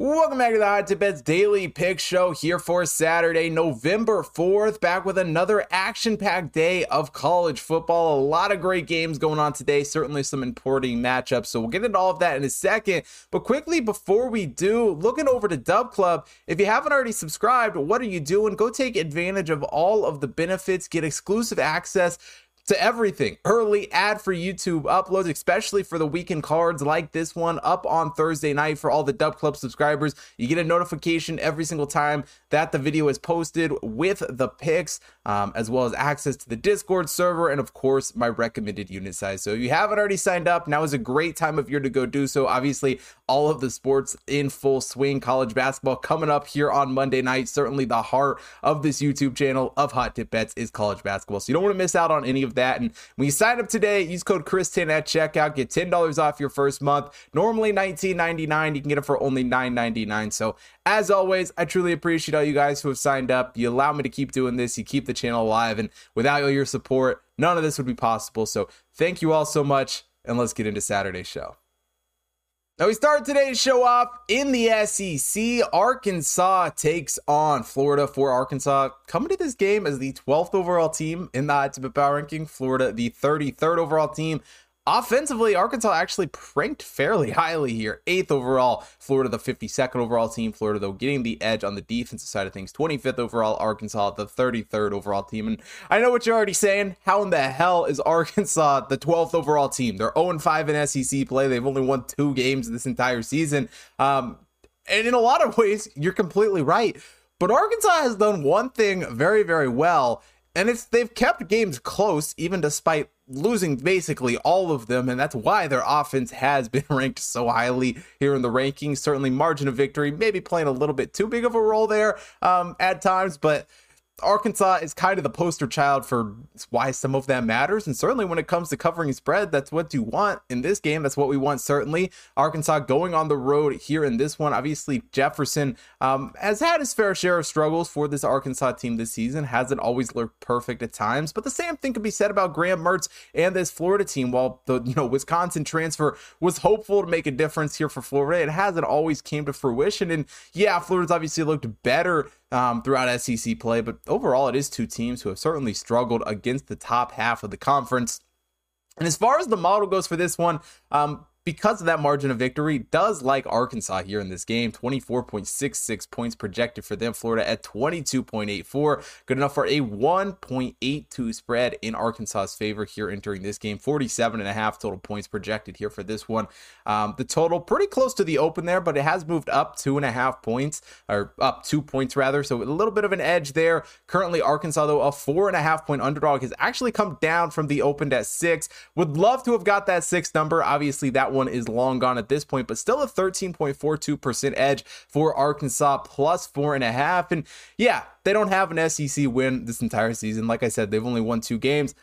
Welcome back to the Hot Tip Bets Daily Pick Show here for Saturday, November 4th. Back with another action packed day of college football. A lot of great games going on today, certainly some important matchups. So we'll get into all of that in a second. But quickly, before we do, looking over to Dub Club, if you haven't already subscribed, what are you doing? Go take advantage of all of the benefits, get exclusive access to everything. Early ad for YouTube uploads, especially for the weekend cards like this one up on Thursday night for all the Dub Club subscribers. You get a notification every single time that the video is posted with the picks, um, as well as access to the Discord server, and of course, my recommended unit size. So if you haven't already signed up, now is a great time of year to go do so. Obviously, all of the sports in full swing, college basketball coming up here on Monday night. Certainly, the heart of this YouTube channel of Hot Tip Bets is college basketball. So you don't want to miss out on any of that. And when you sign up today, use code Chris10 at checkout, get $10 off your first month. Normally $19.99, you can get it for only $9.99. So as always, I truly appreciate all you guys who have signed up. You allow me to keep doing this, you keep the channel alive, and without your support, none of this would be possible. So thank you all so much, and let's get into Saturday's show. Now, we start today's show off in the SEC. Arkansas takes on Florida for Arkansas. Coming to this game as the 12th overall team in the Ultimate Power Ranking, Florida, the 33rd overall team. Offensively, Arkansas actually ranked fairly highly here. Eighth overall, Florida, the 52nd overall team. Florida, though, getting the edge on the defensive side of things. 25th overall, Arkansas, the 33rd overall team. And I know what you're already saying. How in the hell is Arkansas the 12th overall team? They're 0 5 in SEC play. They've only won two games this entire season. Um, and in a lot of ways, you're completely right. But Arkansas has done one thing very, very well, and it's they've kept games close, even despite losing basically all of them, and that's why their offense has been ranked so highly here in the rankings. Certainly, margin of victory maybe playing a little bit too big of a role there um, at times, but Arkansas is kind of the poster child for why some of that matters. And certainly when it comes to covering spread, that's what you want in this game. That's what we want, certainly. Arkansas going on the road here in this one. Obviously, Jefferson um, has had his fair share of struggles for this Arkansas team this season. Hasn't always looked perfect at times. But the same thing can be said about Graham Mertz and this Florida team. While the you know Wisconsin transfer was hopeful to make a difference here for Florida, it hasn't always came to fruition. And yeah, Florida's obviously looked better um, throughout SEC play, but overall, it is two teams who have certainly struggled against the top half of the conference. And as far as the model goes for this one, um, because of that margin of victory, does like Arkansas here in this game. 24.66 points projected for them. Florida at 22.84. Good enough for a 1.82 spread in Arkansas's favor here entering this game. 47 and a half total points projected here for this one. Um, the total pretty close to the open there, but it has moved up two and a half points, or up two points rather. So a little bit of an edge there. Currently, Arkansas, though, a four and a half point underdog has actually come down from the opened at six. Would love to have got that six number. Obviously, that one one is long gone at this point, but still a 13.42% edge for Arkansas plus four and a half. And yeah, they don't have an SEC win this entire season. Like I said, they've only won two games.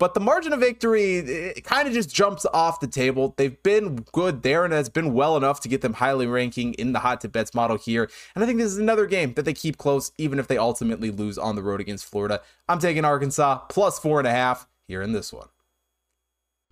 But the margin of victory it kind of just jumps off the table. They've been good there, and it's been well enough to get them highly ranking in the Hot Tip Bets model here. And I think this is another game that they keep close, even if they ultimately lose on the road against Florida. I'm taking Arkansas plus four and a half here in this one.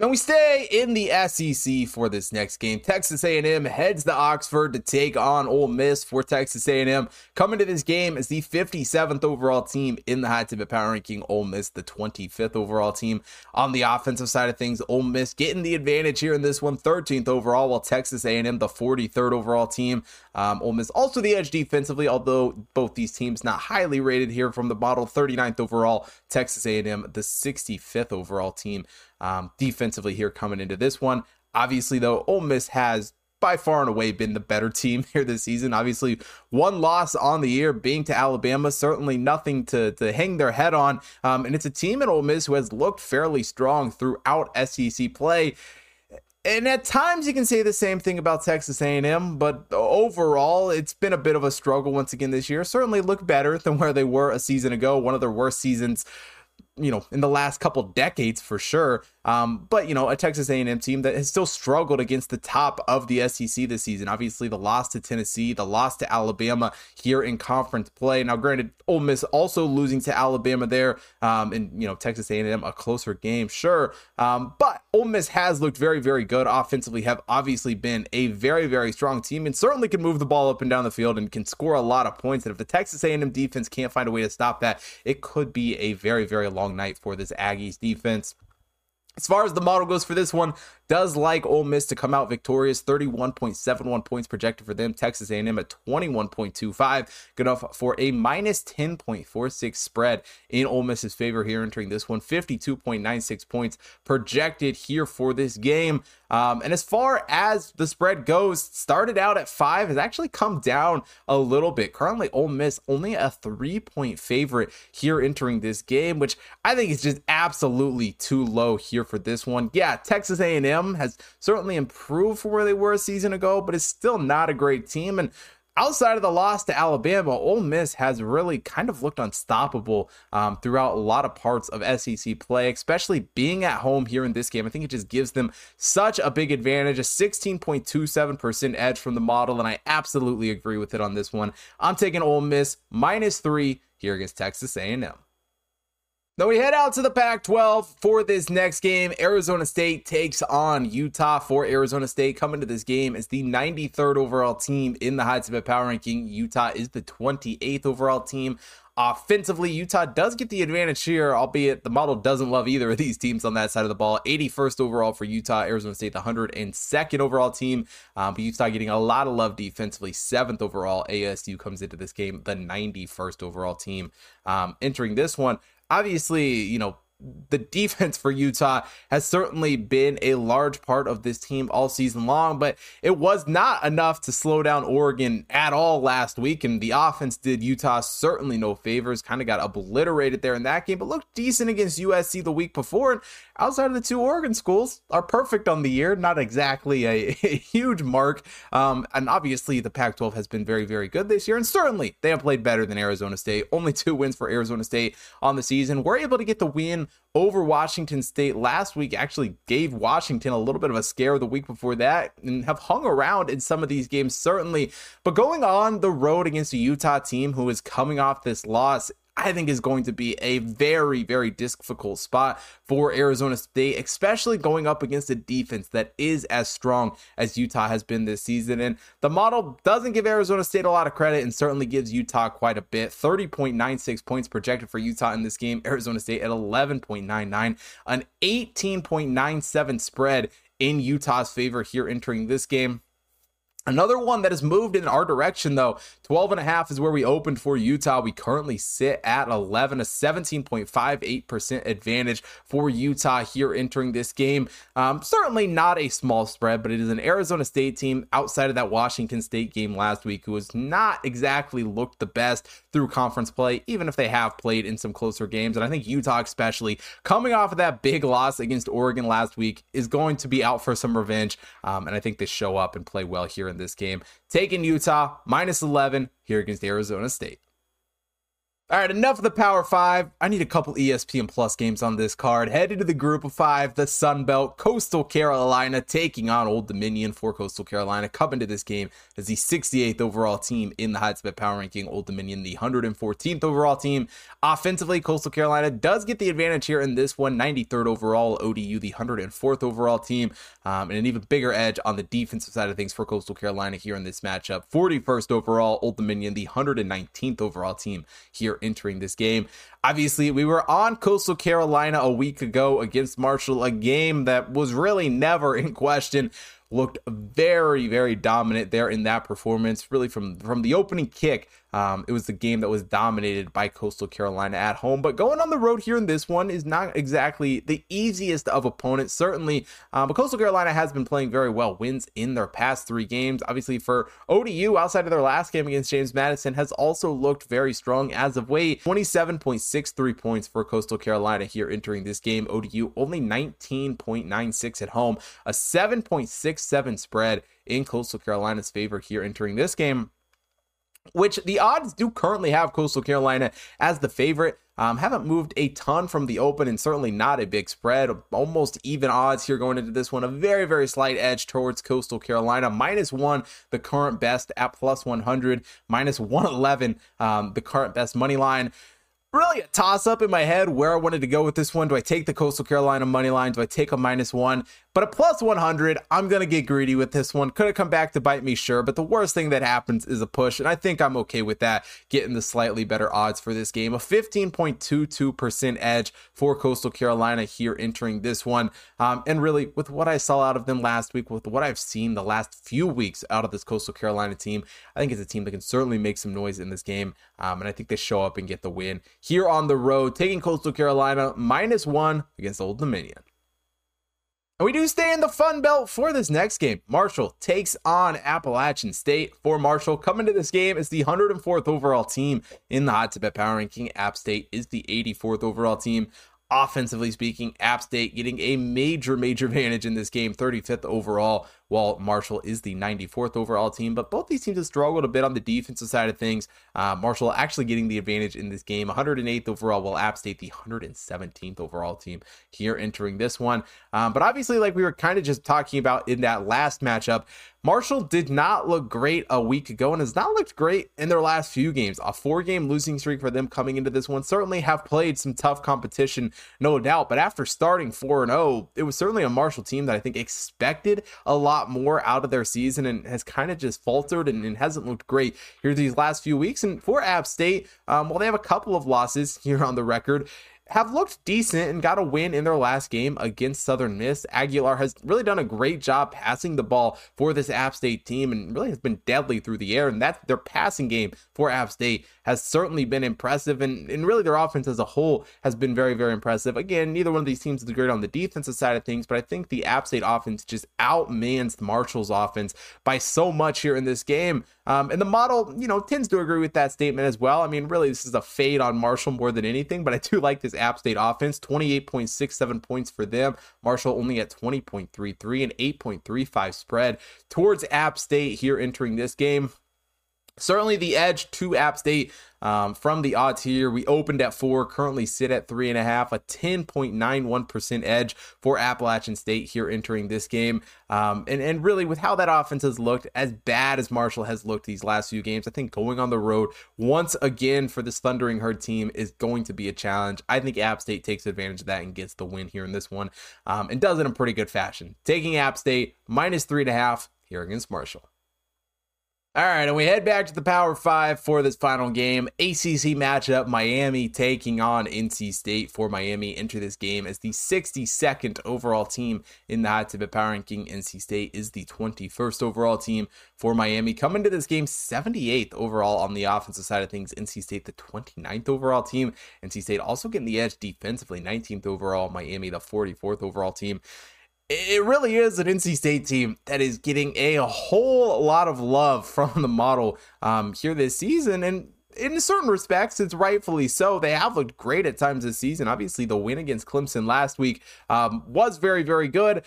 Now we stay in the SEC for this next game. Texas A&M heads to Oxford to take on Ole Miss for Texas A&M. Coming to this game as the 57th overall team in the Hot Tip Power Ranking. Ole Miss, the 25th overall team. On the offensive side of things, Ole Miss getting the advantage here in this one, 13th overall, while Texas A&M, the 43rd overall team. Um, Ole Miss also the edge defensively, although both these teams not highly rated here from the bottle. 39th overall, Texas A&M, the 65th overall team um, defensively here coming into this one. Obviously, though, Ole Miss has by far and away been the better team here this season. Obviously, one loss on the year being to Alabama, certainly nothing to, to hang their head on. Um, and it's a team at Ole Miss who has looked fairly strong throughout SEC play. And at times you can say the same thing about Texas A&M, but overall it's been a bit of a struggle once again this year. Certainly look better than where they were a season ago, one of their worst seasons you know in the last couple decades for sure. Um, but you know a Texas A&M team that has still struggled against the top of the SEC this season. Obviously, the loss to Tennessee, the loss to Alabama here in conference play. Now, granted, Ole Miss also losing to Alabama there, um, and you know Texas A&M a closer game, sure. Um, but Ole Miss has looked very very good offensively. Have obviously been a very very strong team and certainly can move the ball up and down the field and can score a lot of points. And if the Texas A&M defense can't find a way to stop that, it could be a very very long night for this Aggies defense. As far as the model goes for this one, does like Ole Miss to come out victorious. 31.71 points projected for them. Texas A&M at 21.25. Good enough for a minus 10.46 spread in Ole Miss's favor here entering this one. 52.96 points projected here for this game. Um, and as far as the spread goes, started out at five, has actually come down a little bit. Currently, Ole Miss only a three point favorite here entering this game, which I think is just absolutely too low here for this one. Yeah, Texas A&M has certainly improved from where they were a season ago, but it's still not a great team. And outside of the loss to Alabama, Ole Miss has really kind of looked unstoppable um, throughout a lot of parts of SEC play, especially being at home here in this game. I think it just gives them such a big advantage, a 16.27% edge from the model, and I absolutely agree with it on this one. I'm taking Ole Miss minus three here against Texas A&M. Now we head out to the Pac 12 for this next game. Arizona State takes on Utah for Arizona State. Coming to this game as the 93rd overall team in the Hot Tip Bets Power Ranking. Utah is the 28th overall team. Offensively, Utah does get the advantage here, albeit the model doesn't love either of these teams on that side of the ball. 81st overall for Utah, Arizona State, the 102nd overall team. Um, but Utah getting a lot of love defensively. Seventh overall, ASU comes into this game, the 91st overall team. Um, entering this one, obviously, you know, the defense for Utah has certainly been a large part of this team all season long, but it was not enough to slow down Oregon at all last week. And the offense did Utah certainly no favors, kind of got obliterated there in that game, but looked decent against USC the week before. And outside of the two Oregon schools are perfect on the year, not exactly a, a huge mark. Um, and obviously, the Pac 12 has been very, very good this year. And certainly, they have played better than Arizona State. Only two wins for Arizona State on the season. We're able to get the win over Washington State last week actually gave Washington a little bit of a scare the week before that and have hung around in some of these games, certainly. But going on the road against a Utah team who is coming off this loss, I think is going to be a very, very difficult spot for Arizona State, especially going up against a defense that is as strong as Utah has been this season. And the model doesn't give Arizona State a lot of credit and certainly gives Utah quite a bit. 30.96 points projected for Utah in this game, Arizona State at 11.99, an 18.97 spread in Utah's favor here entering this game. Another one that has moved in our direction, though, 12 and a half is where we opened for Utah. We currently sit at 11, a 17.58% advantage for Utah here entering this game. Um, certainly not a small spread, but it is an Arizona State team outside of that Washington State game last week who has not exactly looked the best through conference play, even if they have played in some closer games. And I think Utah, especially coming off of that big loss against Oregon last week, is going to be out for some revenge. Um, and I think they show up and play well here in this game. Taking Utah minus 11 here against Arizona State. All right, enough of the Power Five. I need a couple ESPN Plus games on this card. Headed to the Group of Five, the Sun Belt, Coastal Carolina taking on Old Dominion for Coastal Carolina. Coming to this game as the 68th overall team in the Hot Tip Bets Power Ranking. Old Dominion, the 114th overall team. Offensively, Coastal Carolina does get the advantage here in this one. 93rd overall, ODU, the 104th overall team, um, and an even bigger edge on the defensive side of things for Coastal Carolina here in this matchup. 41st overall, Old Dominion, the 119th overall team here entering this game. Obviously, we were on Coastal Carolina a week ago against Marshall, a game that was really never in question looked very very dominant there in that performance really from from the opening kick um, it was the game that was dominated by Coastal Carolina at home. But going on the road here in this one is not exactly the easiest of opponents, certainly. Uh, but Coastal Carolina has been playing very well. Wins in their past three games. Obviously, for ODU, outside of their last game against James Madison, has also looked very strong as of late. 27.63 points for Coastal Carolina here entering this game. ODU only 19.96 at home, a 7.67 spread in Coastal Carolina's favor here entering this game. Which the odds do currently have Coastal Carolina as the favorite. Um, haven't moved a ton from the open and certainly not a big spread. Almost even odds here going into this one. A very, very slight edge towards Coastal Carolina. Minus one, the current best at plus 100. Minus 111, um, the current best money line really a toss up in my head where I wanted to go with this one. Do I take the Coastal Carolina money line? Do I take a minus one? But a plus 100, I'm going to get greedy with this one. Could have come back to bite me, sure. But the worst thing that happens is a push. And I think I'm okay with that, getting the slightly better odds for this game. A 15.22% edge for Coastal Carolina here entering this one. Um, and really, with what I saw out of them last week, with what I've seen the last few weeks out of this Coastal Carolina team, I think it's a team that can certainly make some noise in this game. Um, and I think they show up and get the win here on the road, taking Coastal Carolina minus one against Old Dominion. And we do stay in the Fun Belt for this next game. Marshall takes on Appalachian State. For Marshall, coming to this game is the 104th overall team in the Hot Tip Power Ranking. App State is the 84th overall team. Offensively speaking, App State getting a major, major advantage in this game, 35th overall while Marshall is the 94th overall team. But both these teams have struggled a bit on the defensive side of things. Uh, Marshall actually getting the advantage in this game, 108th overall, while App State the 117th overall team here entering this one. Um, but obviously, like we were kind of just talking about in that last matchup, Marshall did not look great a week ago and has not looked great in their last few games. A four game losing streak for them coming into this one. Certainly have played some tough competition, no doubt. But after starting 4 0, it was certainly a Marshall team that I think expected a lot more out of their season and has kind of just faltered and, and hasn't looked great here these last few weeks. For App State, um, well, they have a couple of losses here on the record have looked decent and got a win in their last game against Southern Miss. Aguilar has really done a great job passing the ball for this App State team and really has been deadly through the air. And that their passing game for App State has certainly been impressive. And, and really their offense as a whole has been very, very impressive. Again, neither one of these teams is great on the defensive side of things, but I think the App State offense just outmans Marshall's offense by so much here in this game. Um, and the model, you know, tends to agree with that statement as well. I mean, really, this is a fade on Marshall more than anything, but I do like this App State offense 28.67 points for them. Marshall only at 20.33 and 8.35 spread towards App State here entering this game. Certainly the edge to App State um, from the odds here. We opened at four, currently sit at three and a half, a 10.91% edge for Appalachian State here entering this game. Um, and, and really, with how that offense has looked, as bad as Marshall has looked these last few games, I think going on the road once again for this Thundering Herd team is going to be a challenge. I think App State takes advantage of that and gets the win here in this one um, and does it in pretty good fashion. Taking App State minus three and a half here against Marshall. All right, and we head back to the Power Five for this final game. ACC matchup Miami taking on NC State for Miami. Enter this game as the 62nd overall team in the Hot Tip Power Ranking. NC State is the 21st overall team for Miami. Coming to this game, 78th overall on the offensive side of things. NC State, the 29th overall team. NC State also getting the edge defensively, 19th overall. Miami, the 44th overall team it really is an NC State team that is getting a whole lot of love from the model um, here this season. And in certain respects, it's rightfully so. They have looked great at times this season. Obviously, the win against Clemson last week um, was very, very good.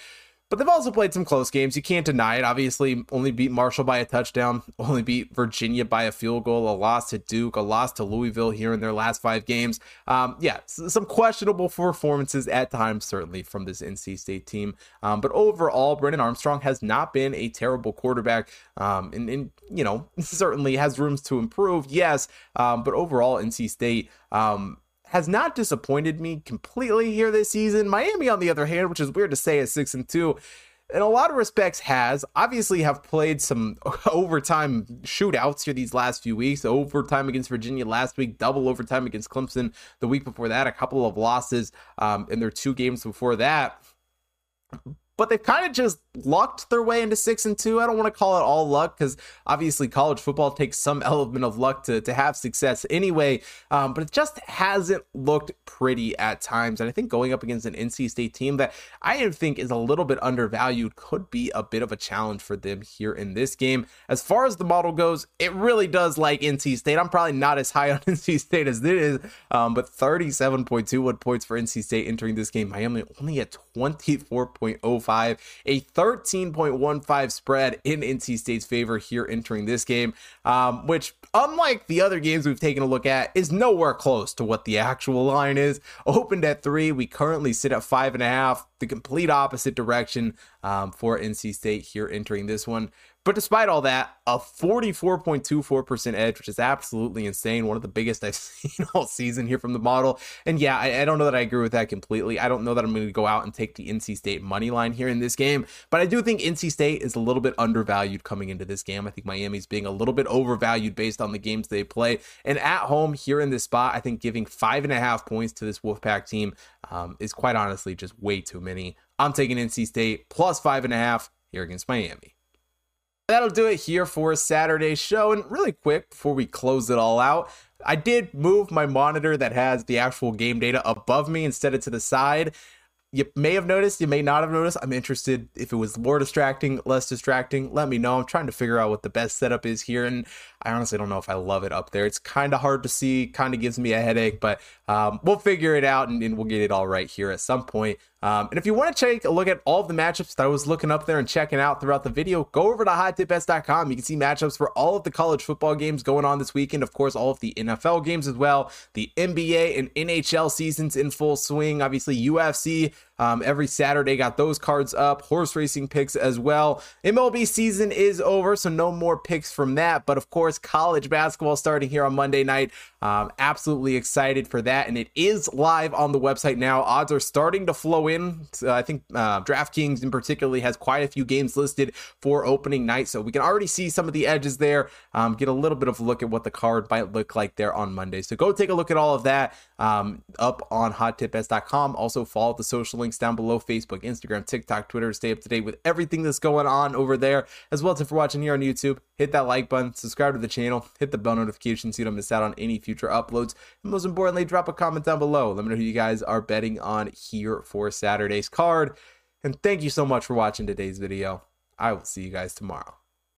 But they've also played some close games. You can't deny it. Obviously, only beat Marshall by a touchdown, only beat Virginia by a field goal, a loss to Duke, a loss to Louisville here in their last five games. Um, yeah, some questionable performances at times, certainly from this NC State team. Um, but overall, Brennan Armstrong has not been a terrible quarterback, um, and, and, you know certainly has rooms to improve. Yes, um, but overall, NC State um, has not disappointed me completely here this season. Miami, on the other hand, which is weird to say, is six and two. In a lot of respects, has obviously have played some overtime shootouts here these last few weeks. Overtime against Virginia last week, double overtime against Clemson the week before that, a couple of losses um, in their two games before that but they've kind of just lucked their way into six and two. I don't want to call it all luck because obviously college football takes some element of luck to, to have success anyway. Um, but it just hasn't looked pretty at times. And I think going up against an NC State team that I think is a little bit undervalued could be a bit of a challenge for them here in this game. As far as the model goes, it really does like NC State. I'm probably not as high on NC State as it is, um, but 37.21 points for NC State entering this game. Miami only at 24.05 a 13.15 spread in NC State's favor here entering this game, um, which, unlike the other games we've taken a look at, is nowhere close to what the actual line is. Opened at three, we currently sit at five and a half, the complete opposite direction um, for NC State here entering this one. But despite all that, a 44.24% edge, which is absolutely insane. One of the biggest I've seen all season here from the model. And yeah, I, I don't know that I agree with that completely. I don't know that I'm going to go out and take the NC State money line here in this game, but I do think NC State is a little bit undervalued coming into this game. I think Miami's being a little bit overvalued based on the games they play. And at home here in this spot, I think giving five and a half points to this Wolfpack team um, is quite honestly just way too many. I'm taking NC State plus five and a half here against Miami. That'll do it here for Saturday's show. And really quick before we close it all out, I did move my monitor that has the actual game data above me instead of to the side. You may have noticed, you may not have noticed. I'm interested if it was more distracting, less distracting. Let me know. I'm trying to figure out what the best setup is here. And I honestly don't know if I love it up there. It's kind of hard to see, kind of gives me a headache, but um, we'll figure it out and, and, we'll get it all right here at some point. Um, and if you want to take a look at all of the matchups that I was looking up there and checking out throughout the video, go over to hottipbets.com. You can see matchups for all of the college football games going on this weekend. Of course, all of the NFL games as well, the NBA and NHL seasons in full swing. Obviously, UFC um, every Saturday got those cards up, horse racing picks as well. MLB season is over, so no more picks from that. But of course, college basketball starting here on Monday night. Um, absolutely excited for that. And it is live on the website now. Odds are starting to flow in. I think uh, DraftKings in particularly has quite a few games listed for opening night. So we can already see some of the edges there. Um, get a little bit of a look at what the card might look like there on Monday. So go take a look at all of that um, up on hottipbets.com. Also follow the social links down below Facebook, Instagram, TikTok, Twitter. Stay up to date with everything that's going on over there. As well as if you're watching here on YouTube, hit that like button, subscribe to the channel, hit the bell notification so you don't miss out on any future future uploads. And most importantly, drop a comment down below. Let me know who you guys are betting on here for Saturday's card. And thank you so much for watching today's video. I will see you guys tomorrow.